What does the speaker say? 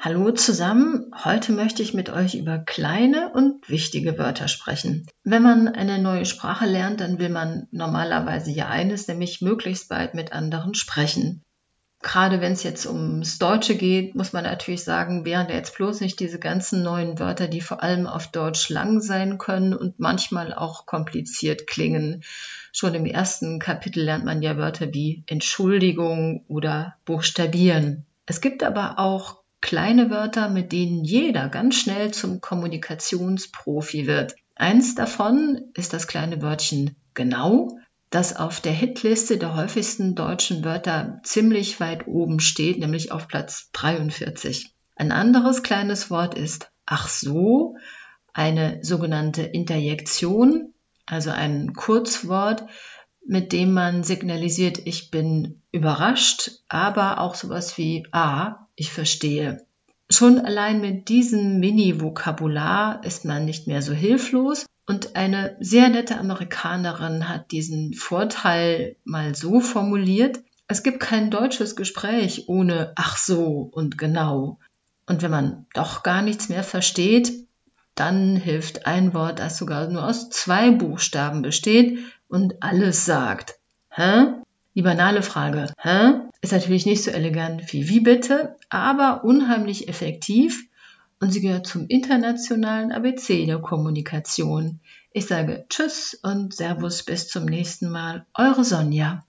Hallo zusammen, heute möchte ich mit euch über kleine und wichtige Wörter sprechen. Wenn man eine neue Sprache lernt, dann will man normalerweise ja eines, nämlich möglichst bald mit anderen sprechen. Gerade wenn es jetzt ums Deutsche geht, muss man natürlich sagen, wären jetzt bloß nicht diese ganzen neuen Wörter, die vor allem auf Deutsch lang sein können und manchmal auch kompliziert klingen. Schon im ersten Kapitel lernt man ja Wörter wie Entschuldigung oder Buchstabieren. Es gibt aber auch kleine Wörter, mit denen jeder ganz schnell zum Kommunikationsprofi wird. Eins davon ist das kleine Wörtchen genau, das auf der Hitliste der häufigsten deutschen Wörter ziemlich weit oben steht, nämlich auf Platz 43. Ein anderes kleines Wort ist ach so, eine sogenannte Interjektion, also ein Kurzwort, mit dem man signalisiert, ich bin überrascht, aber auch sowas wie ah, ich verstehe. Schon allein mit diesem Mini-Vokabular ist man nicht mehr so hilflos. Und eine sehr nette Amerikanerin hat diesen Vorteil mal so formuliert, es gibt kein deutsches Gespräch ohne ach so und genau. Und wenn man doch gar nichts mehr versteht, dann hilft ein Wort, das sogar nur aus zwei Buchstaben besteht und alles sagt. Hä? Die banale Frage, hä? Ist natürlich nicht so elegant wie wie bitte, aber unheimlich effektiv und sie gehört zum internationalen ABC der Kommunikation. Ich sage Tschüss und Servus bis zum nächsten Mal. Eure Sonja.